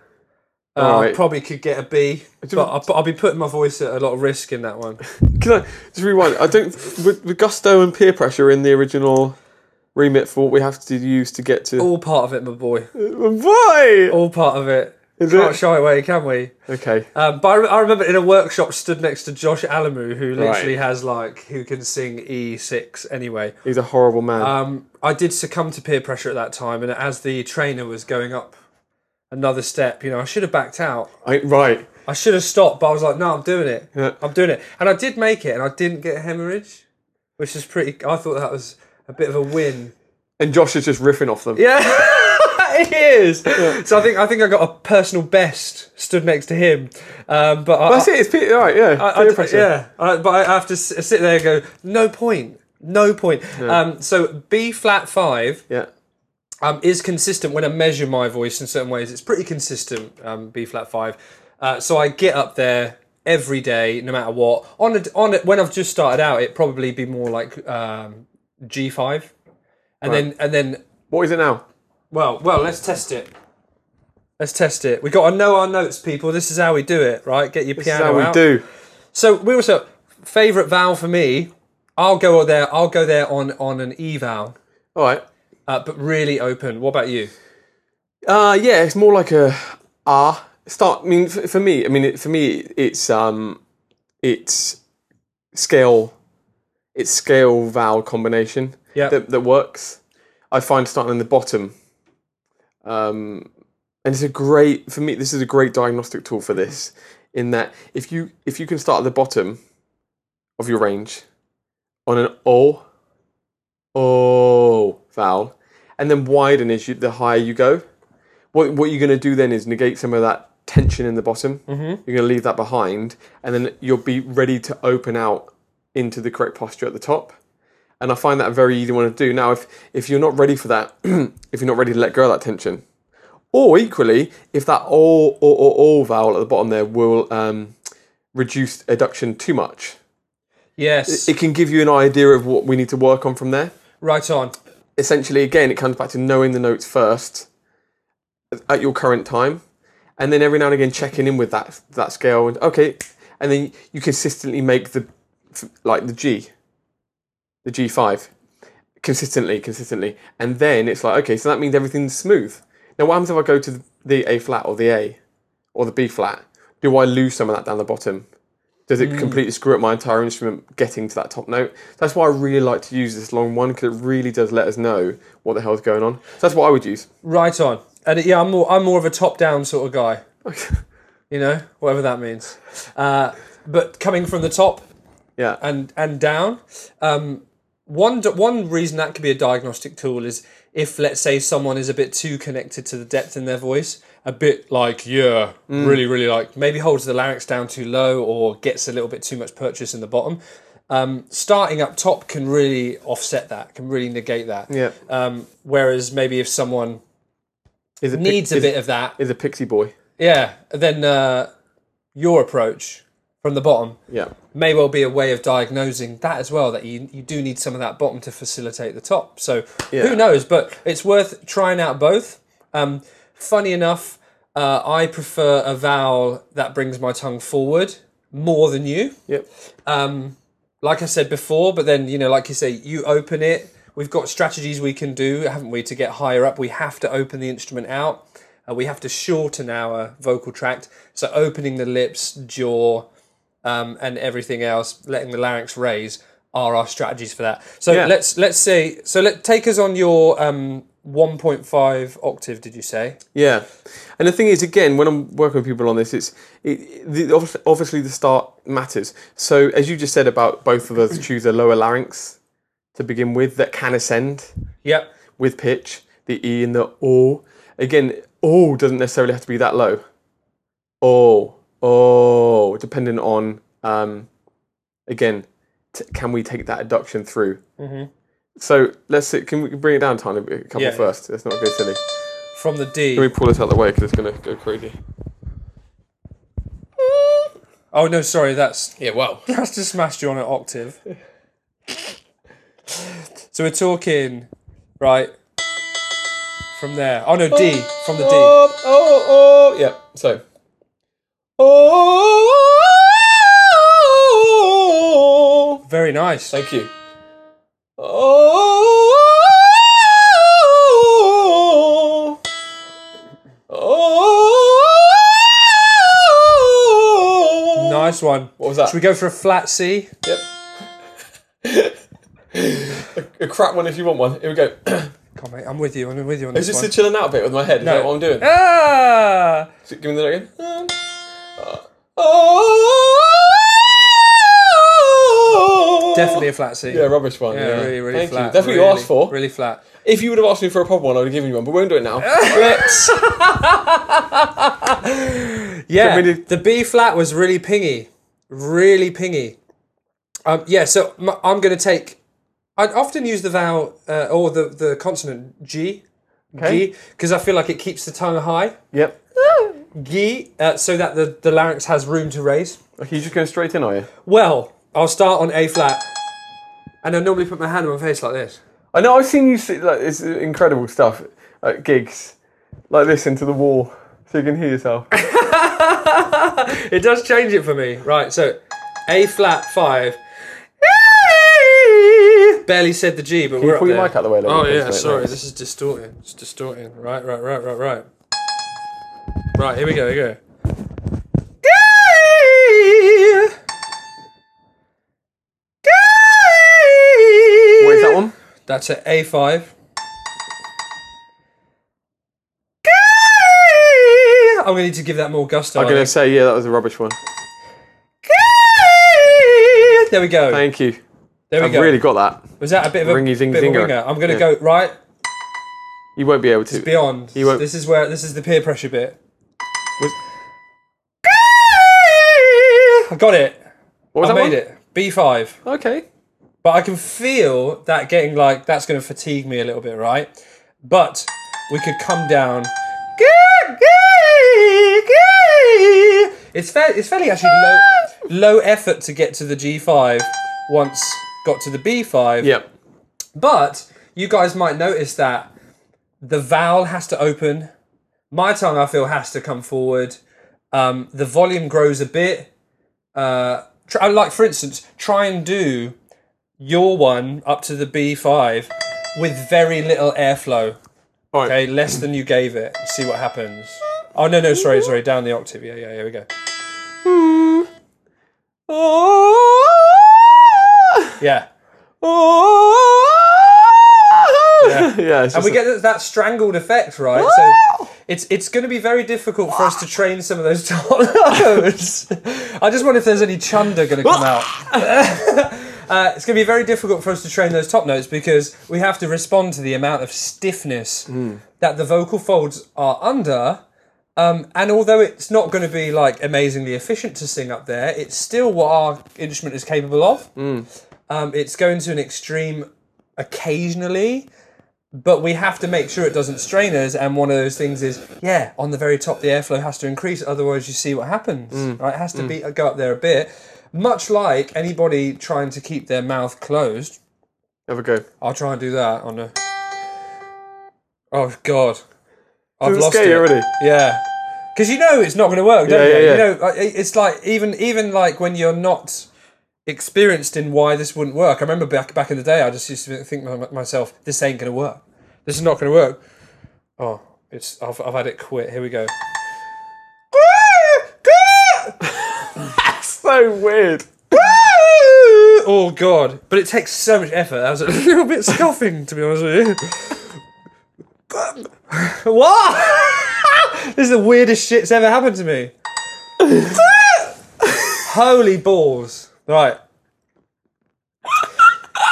uh, I probably could get a B. But I'll, I'll be putting my voice at a lot of risk in that one. Can I just rewind? I don't with, with gusto and peer pressure in the original remit for what we have to use to get to. All part of it, my boy. Boy. All part of it. Is Can't it? shy away, can we? Okay. Um, but I, re- I remember in a workshop stood next to Josh Alamu, who literally Right. has like who can sing E6 anyway. He's a horrible man. Um, I did succumb to peer pressure at that time, and as the trainer was going up another step, you know, I should have backed out. I, right. I should have stopped, but I was like, no, I'm doing it. Yeah. I'm doing it, and I did make it, and I didn't get a hemorrhage, which is pretty. I thought that was a bit of a win. And Josh is just riffing off them. Yeah, it is. So I think I think I got a personal best stood next to him, um, but I, That's it. It's peer. Right. Yeah. I, I- yeah, I, but I have to sit there and go, no point, no point. Um, so B flat five Yeah. um, is consistent when I measure my voice in certain ways. It's pretty consistent, um, B flat five. Uh, so I get up there every day, no matter what. On a, on a, when I've just started out, it probably be more like um, G five, and then and then What is it now? Well, well, let's test it. Let's test it. We got to know our notes, people. This is how we do it, right? Get your piano. This is piano how we do. So we also favorite vowel for me. I'll go there. I'll go there on on an E vowel, All right. uh, but really open. What about you? Uh, yeah, it's more like a R. Start. I mean, for, for me, I mean, it, for me, it's um, it's scale, it's scale vowel combination Yeah. that that works. I find starting in the bottom, um, and it's a great for me. This is a great diagnostic tool for this. In that, if you if you can start at the bottom of your range on an O, O vowel, and then widen as you, the higher you go what what you're going to do then is negate some of that tension in the bottom. Mm-hmm. You're going to leave that behind, and then you'll be ready to open out into the correct posture at the top. And I find that a very easy one to do. Now, if if you're not ready for that, if you're not ready to let go of that tension, or equally, if that all or or all vowel at the bottom there will um, reduce adduction too much, Yes. it can give you an idea of what we need to work on from there right on. essentially again it comes back to knowing the notes first at your current time and then every now and again checking in with that that scale and okay, and then you consistently make the like the G, the G five, consistently, consistently, and then it's like okay, so that means everything's smooth. Now what happens if I go to the A flat or the A, or the B flat? Do I lose some of that down the bottom? Does it completely screw up my entire instrument getting to that top note? That's why I really like to use this long one because it really does let us know what the hell's going on. So that's what I would use. Right on. And yeah, I'm more I'm more of a top down sort of guy. You know, whatever that means. Uh, but coming from the top Yeah. and and down, um, one one reason that could be a diagnostic tool is if let's say someone is a bit too connected to the depth in their voice, a bit like yeah, really really like maybe holds the larynx down too low or gets a little bit too much purchase in the bottom. Um, starting up top can really offset that, can really negate that. Yeah. Um, whereas maybe if someone Is a needs a is, bit of that, is a pixie boy. yeah, then uh, your approach from the bottom Yeah. may well be a way of diagnosing that as well. That you you do need some of that bottom to facilitate the top. So Yeah. who knows? But it's worth trying out both. Um, funny enough, uh, I prefer a vowel that brings my tongue forward more than you. Yep. Um, like I said before, but then you know, like you say, you open it. We've got strategies we can do, haven't we, to get higher up? We have to open the instrument out. Uh, we have to shorten our vocal tract. So opening the lips, jaw, um, and everything else, letting the larynx raise, are our strategies for that. So Yeah. let's let's say so. Let take us on your um, 1.5 octave. Did you say? Yeah, and the thing is, again, when I'm working with people on this, it's it, the, obviously the start matters. So as you just said about both of us choose a lower larynx to begin with that can ascend Yep. with pitch, the e and the o. Again, o doesn't necessarily have to be that low. O, o, depending on um, again, t- can we take that adduction through? Mhm. So let's see. Can we bring it down tiny bit, a couple Yeah. first? Let's not go silly. From the D. Let me pull this out of the way because it's going to go crazy. Oh no, sorry, that's Yeah, wow. That's just smashed you on an octave. so we're talking, right, from there. Oh no, D, from the D. Oh, oh, oh, yeah. So. Oh. Very nice. Thank you. Oh. Oh. Nice one. What was that? Should we go for a flat C? Yep. a, a crap one if you want one. Here we go. Come on, mate, I'm with you. I'm with you on Is this this one. the chilling out bit with my head? Is No. that what I'm doing? ah! Give me that again. Oh. Definitely a flat C. Yeah, rubbish one. Yeah, Yeah, really, really Thank flat. you. That's what you asked for. Really flat. If you would have asked me for a proper one, I would have given you one, but we won't do it now. Let's. Yeah, do- the B flat was really pingy, really pingy. Um, yeah, so I'm going to take. I often use the vowel uh, or the the consonant G, Okay. G, because I feel like it keeps the tongue high. Yep. G, uh, so that the the larynx has room to raise. Okay, you're just going straight in, are you? Well, I'll start on A flat, and I normally put my hand on my face like this. I know. I've seen you. See, like, it's incredible stuff at gigs, like this into the wall, so you can hear yourself. It does change it for me. Right, so A flat five. Barely said the G, but Can we're you up your there. mic out the way a little Oh bit, yeah, please, mate? sorry, this is distorting. It's distorting. Right, right, right, right, right. Right, here we go. Here we go. What is that one? That's at A five. I'm gonna need to give that more gusto. I'm I going to think. say, yeah, that was a rubbish one. There we go. Thank you. there we I've go. really got that. Was that a bit of a, Ringy zing bit of a zinger. winger? I'm gonna Yeah. go right You won't be able to. beyond. You won't- This is where this is the peer pressure bit. Was- I got it. what was I that made one? it. B five. Okay. But I can feel that getting like that's going to fatigue me a little bit, right? But we could come down. It's fair, it's fairly actually low low effort to get to the G5 once got to the B5. Yep. But you guys might notice that the vowel has to open My tongue, I feel, has to come forward. Um, the volume grows a bit. Uh, try, like for instance, try and do your one up to the B5 with very little airflow. Right. Okay, less than you gave it. See what happens. Oh no, no, sorry, sorry, down the octave. Yeah, yeah, here we go. Yeah. yeah, yeah. And we a- get that, that strangled effect, right? So it's it's going to be very difficult for us to train some of those top notes. I just wonder if there's any chunder going to come out. uh, it's going to be very difficult for us to train those top notes because we have to respond to the amount of stiffness that the vocal folds are under. Um, and although it's not going to be like amazingly efficient to sing up there, it's still what our instrument is capable of. Um, it's going to an extreme occasionally, but we have to make sure it doesn't strain us. And one of those things is, yeah, on the very top, the airflow has to increase. Otherwise, you see what happens. Mm. Right? It has to mm. be go up there a bit. Much like anybody trying to keep their mouth closed. Have a go. I'll try and do that on a. Oh God, I've lost it. already? Yeah, because you know it's not going to work, don't Yeah, you? yeah, You know, uh, it's like even even like when you're not experienced in why this wouldn't work. I remember back back in the day, I just used to think to myself, "This ain't going to work. This is not going to work." Oh, it's I've I've had it quit. Here we go. That's So weird. Oh God! But it takes so much effort. I was a little bit scoffing, to be honest with you. what? this is the weirdest shit's ever happened to me. Holy balls! Right.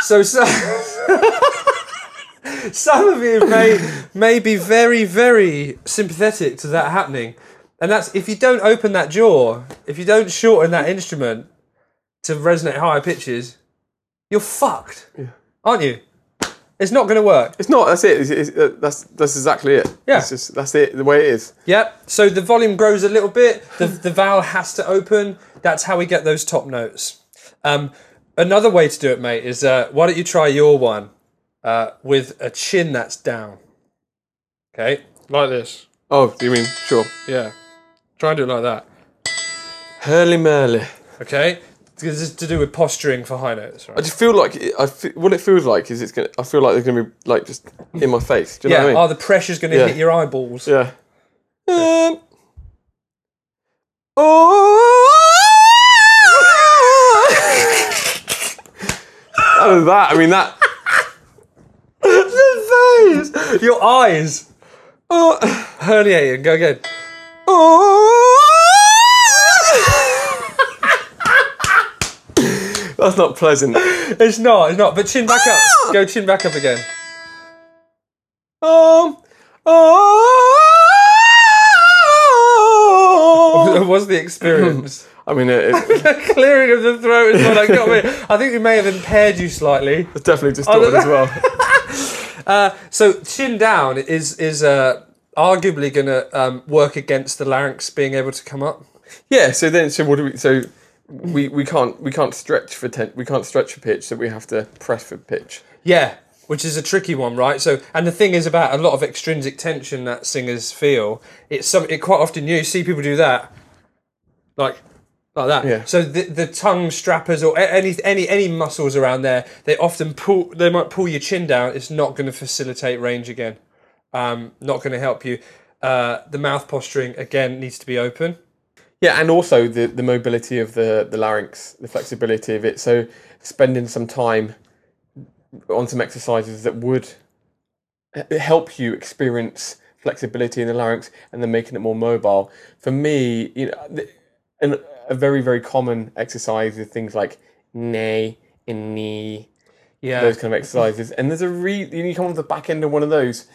So, so some of you may may be very very sympathetic to that happening, and that's if you don't open that jaw, if you don't shorten that instrument to resonate higher pitches, you're fucked, aren't you? It's not going to work. It's not. That's it. It's, it's, uh, that's that's exactly it. Yeah. It's just, that's it. The way it is. Yep. So the volume grows a little bit. The the vowel has to open. That's how we get those top notes. Um, another way to do it, mate, is uh, why don't you try your one uh, with a chin that's down? Okay, like this. Oh, do you mean sure? Yeah. Try and do it like that. Hurly Merly. Okay. This is to do with posturing for high notes, right? I just feel like it, I fe- what it feels like is it's gonna. I feel like they're gonna be like just in my face. Do you Yeah. know what I Oh, the pressure's going to Yeah. hit your eyeballs. yeah. Um, oh. That was that. I mean that. the face. Your eyes. Oh. Herniating. Go again. That's not pleasant. It's not. It's not. But chin back up. Go chin back up again. Um. Oh. Experience? I mean, it, it, the clearing of the throat is what I got me. I think we may have impaired you slightly. it's definitely distorted as well. So chin down is is uh, arguably going to um, work against the larynx being able to come up. Yeah. So then, so what do we? So we we can't we can't stretch for ten, we can't stretch for pitch, so we have to press for pitch. Yeah, which is a tricky one, right? So, and the thing is about a lot of extrinsic tension that singers feel. It's some. It quite often you see people do that, like like that. Yeah. So the the tongue strappers or any any any muscles around there, they often pull. They might pull your chin down. It's not going to facilitate range again. Um, not going to help you. Uh, the mouth posturing again needs to be open. Yeah, and also the the mobility of the the larynx, the flexibility of it. So spending some time on some exercises that would help you experience flexibility in the larynx and then making it more mobile. For me, you know, and a very very common exercise is things like nay and knee, Yeah. those kind of exercises. And there's a re you come off the back end of one of those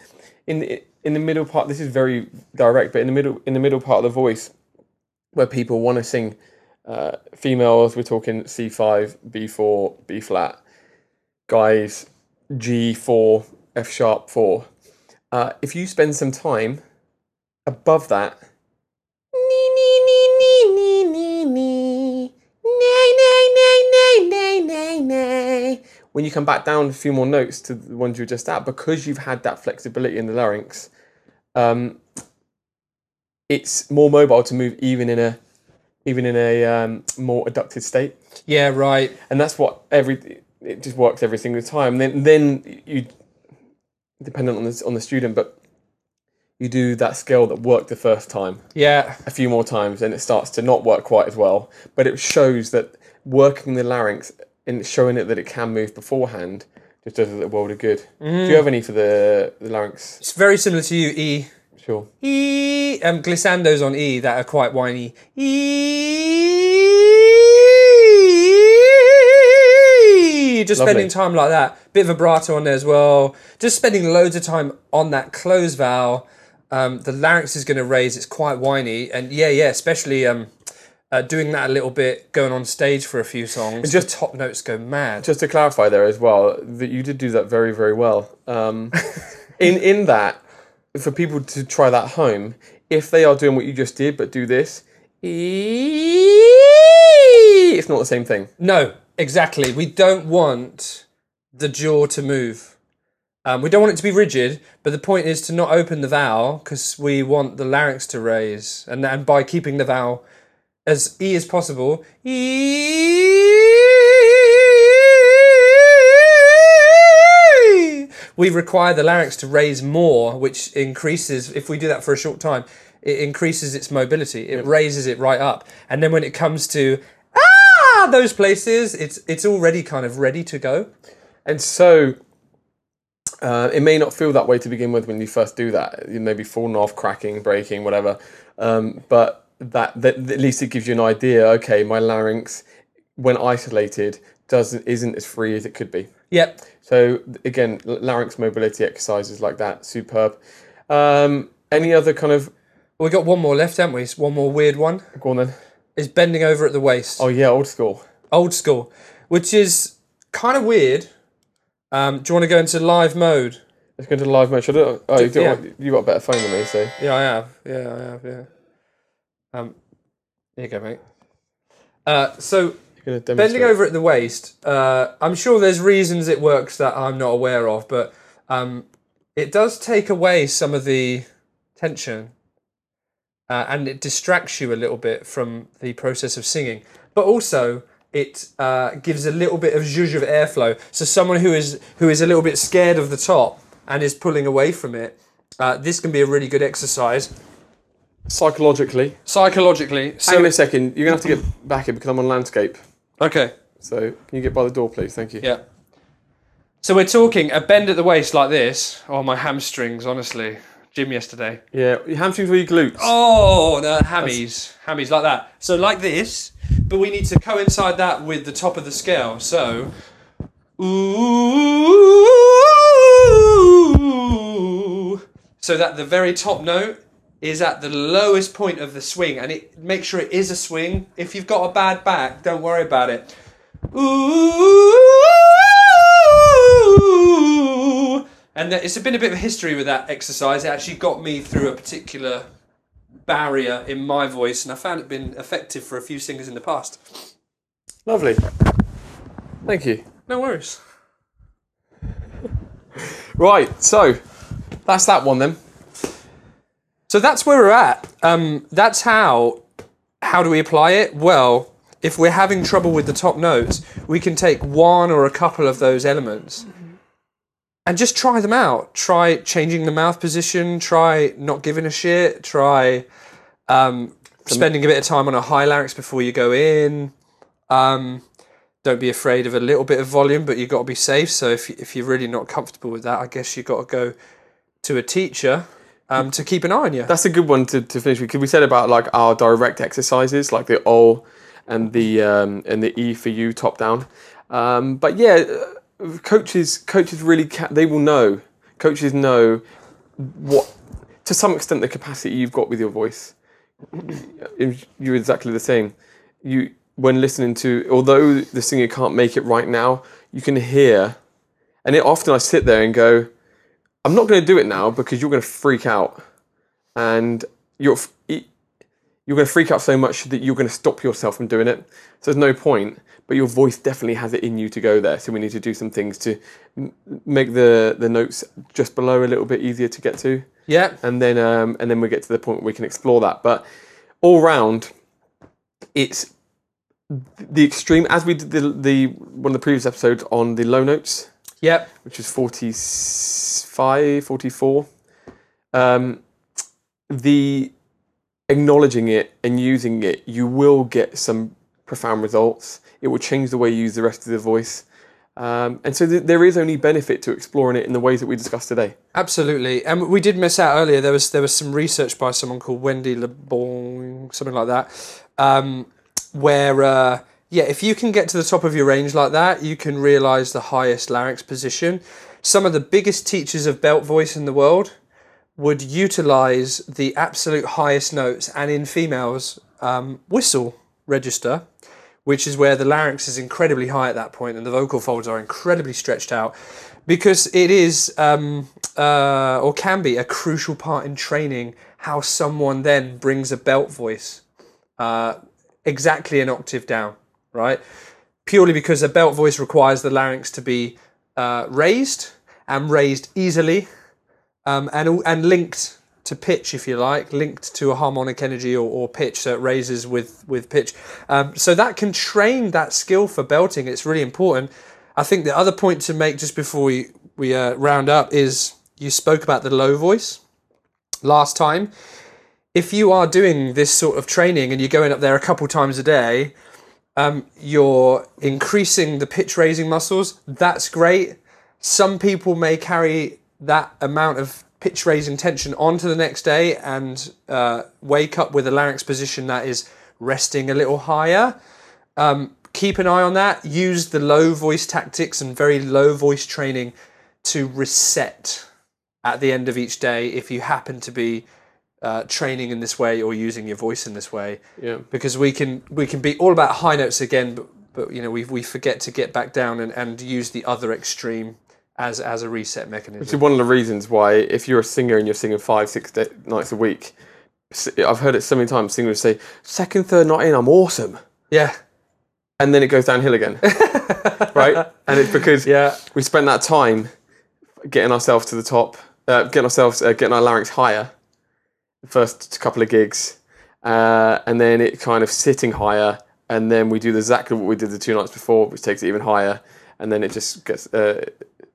in the in the middle part. This is very direct, but in the middle in the middle part of the voice, where people want to sing uh, females, we're talking C five, B four, B flat. Guys, G four, F sharp four. Uh, if you spend some time above that. When you come back down a few more notes to the ones you were just at, because you've had that flexibility in the larynx, um, it's more mobile to move even in a even in a um, more adducted state, Yeah, right. and that's what every it just works every single time. Then then you dependent on the on the student, but you do that scale that worked the first time Yeah, a few more times, and it starts to not work quite as well. But it shows that working the larynx and showing it that it can move beforehand just does it a world of good. Do you have any for the, the larynx? it's very similar to you, E. Sure. E. Um, glissandos on E that are quite whiny. E. Just Lovely. spending time like that. Bit of vibrato on there as well. Just spending loads of time on that close vowel. Um, the larynx is going to raise. It's quite whiny, and yeah, yeah, especially um, uh, doing that a little bit, going on stage for a few songs. just- the top notes go mad. Just to clarify there as well, that you did do that very, very well. Um, in in that, for people to try that home, if they are doing what you just did, but do this, it's not the same thing. No, exactly. We don't want the jaw to move. Um, we don't want it to be rigid, but the point is to not open the vowel because we want the larynx to raise, and and by keeping the vowel as e as possible, e, we require the larynx to raise more, which increases. If we do that for a short time, it increases its mobility. It raises it right up, and then when it comes to ah those places, it's it's already kind of ready to go. And so uh, it may not feel that way to begin with when you first do that. You may be falling off, cracking, breaking, whatever. Um, but that, that at least it gives you an idea. Okay, my larynx, when isolated, doesn't isn't as free as it could be. Yep. So again, larynx mobility exercises like that, superb. Um, any other kind of We got one more left, haven't we? It's One more weird one go on then? is bending over at the waist. Oh yeah, old school. Old school, which is kind of weird. Um, do you want to go into live mode? Let's go to live mode. Should I, oh, you, do, yeah. you got a better phone than me, so Yeah, I have. Yeah, I have. Yeah. Um, here you go, mate. Uh, so you're gonna demonstrate. bending over at the waist. Uh, I'm sure there's reasons it works that I'm not aware of, but um, it does take away some of the tension, uh, and it distracts you a little bit from the process of singing. But also, it uh, gives a little bit of zhuzh of airflow. So someone who is who is a little bit scared of the top and is pulling away from it, uh, this can be a really good exercise psychologically. psychologically. Hang So on a second. You're gonna have to get back here because I'm on landscape. okay. So can you get by the door, please? Thank you. Yeah. So we're talking a bend at the waist like this. Oh, my hamstrings, honestly. Gym yesterday. Yeah, your hamstrings or your glutes? Oh, the hammies. Hammies like that. So like this, but we need to coincide that with the top of the scale. So, ooh. So that the very top note is at the lowest point of the swing, and it make sure it is a swing. If you've got a bad back, don't worry about it. Ooh. And it's been a bit of history with that exercise. It actually got me through a particular barrier in my voice, and I found it been effective for a few singers in the past. Lovely. Thank you. No worries. Right, so that's that one then. So that's where we're at. Um, that's how. How do we apply it? Well, if we're having trouble with the top notes, we can take one or a couple of those elements and just try them out. Try changing the mouth position. Try not giving a shit. Try um, spending a bit of time on a high larynx before you go in. Um, don't be afraid of a little bit of volume, but you've got to be safe. So if, if you're really not comfortable with that, I guess you've got to go to a teacher um, to keep an eye on you. That's a good one to, to finish with because we said about like our direct exercises, like the O and the um, and the E for you top down. Um, but yeah, uh, coaches coaches really ca- they will know. Coaches know what to some extent the capacity you've got with your voice. You're exactly the same. You when listening to although the singer can't make it right now, you can hear. And it, often I sit there and go, I'm not going to do it now because you're going to freak out, and you're f- you're going to freak out so much that you're going to stop yourself from doing it. So there's no point. But your voice definitely has it in you to go there. So we need to do some things to m- make the the notes just below a little bit easier to get to Yeah. and then um, and then we get to the point where we can explore that. But all round, it's the extreme. As we did the, the one of the previous episodes on the low notes, Yep. which is 45, 44, um, the acknowledging it and using it, you will get some profound results. It will change the way you use the rest of the voice. Um, and so th- there is only benefit to exploring it in the ways that we discussed today. Absolutely, and we did miss out earlier. There was there was some research by someone called Wendy LeBorgne, something like that, um, where uh, yeah, if you can get to the top of your range like that, you can realise the highest larynx position. Some of the biggest teachers of belt voice in the world would utilise the absolute highest notes, and in females, um, whistle register which is where the larynx is incredibly high at that point and the vocal folds are incredibly stretched out because it is um, uh, or can be a crucial part in training how someone then brings a belt voice uh, exactly an octave down right purely because a belt voice requires the larynx to be uh, raised and raised easily um, and and linked to pitch, if you like, linked to a harmonic energy or, or pitch, so it raises with with pitch. Um, so that can train that skill for belting. It's really important. I think the other point to make just before we we uh, round up is you spoke about the low voice last time. If you are doing this sort of training and you're going up there a couple times a day, um, you're increasing the pitch raising muscles. That's great. Some people may carry that amount of pitch raising tension onto the next day and uh, wake up with a larynx position that is resting a little higher. Um, keep an eye on that. Use the low voice tactics and very low voice training to reset at the end of each day if you happen to be uh, training in this way or using your voice in this way Yeah. because we can we can be all about high notes again but but you know we we forget to get back down and, and use the other extreme as as a reset mechanism Which is one of the reasons why, if you're a singer and you're singing five, six day, nights a week, I've heard it so many times. Singers say, second, third night in, I'm awesome. yeah And then it goes downhill again. right? And it's because yeah we spent that time getting ourselves to the top, uh, getting ourselves, uh, getting our larynx higher, first couple of gigs, uh, and then it kind of sitting higher. And then we do exactly what we did the two nights before, which takes it even higher. And then it just gets uh,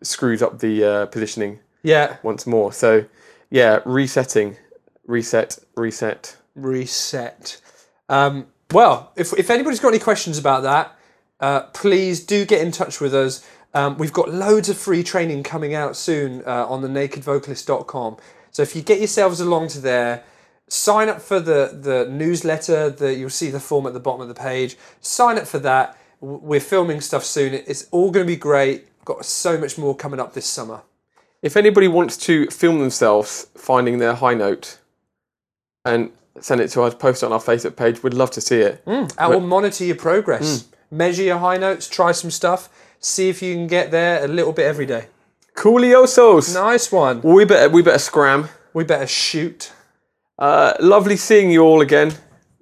screws up the uh, positioning yeah once more. So, yeah, resetting, reset, reset. reset um, well if, if anybody's got any questions about that uh, please do get in touch with us um, we've got loads of free training coming out soon uh, on the nakedvocalist.com so if you get yourselves along to there sign up for the, the newsletter that you'll see the form at the bottom of the page sign up for that we're filming stuff soon it's all going to be great got so much more coming up this summer If anybody wants to film themselves finding their high note and send it to us, post it on our Facebook page, we'd love to see it. Hmm, I will monitor your progress. Hmm. Measure your high notes, try some stuff, see if you can get there a little bit every day. Cooliosos! Nice one. We better we better scram. We better shoot. Uh, lovely seeing you all again.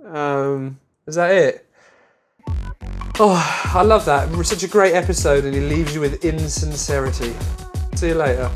Um, Is that it? Oh, I love that. Such a great episode, and he leaves you with insincerity. See you later.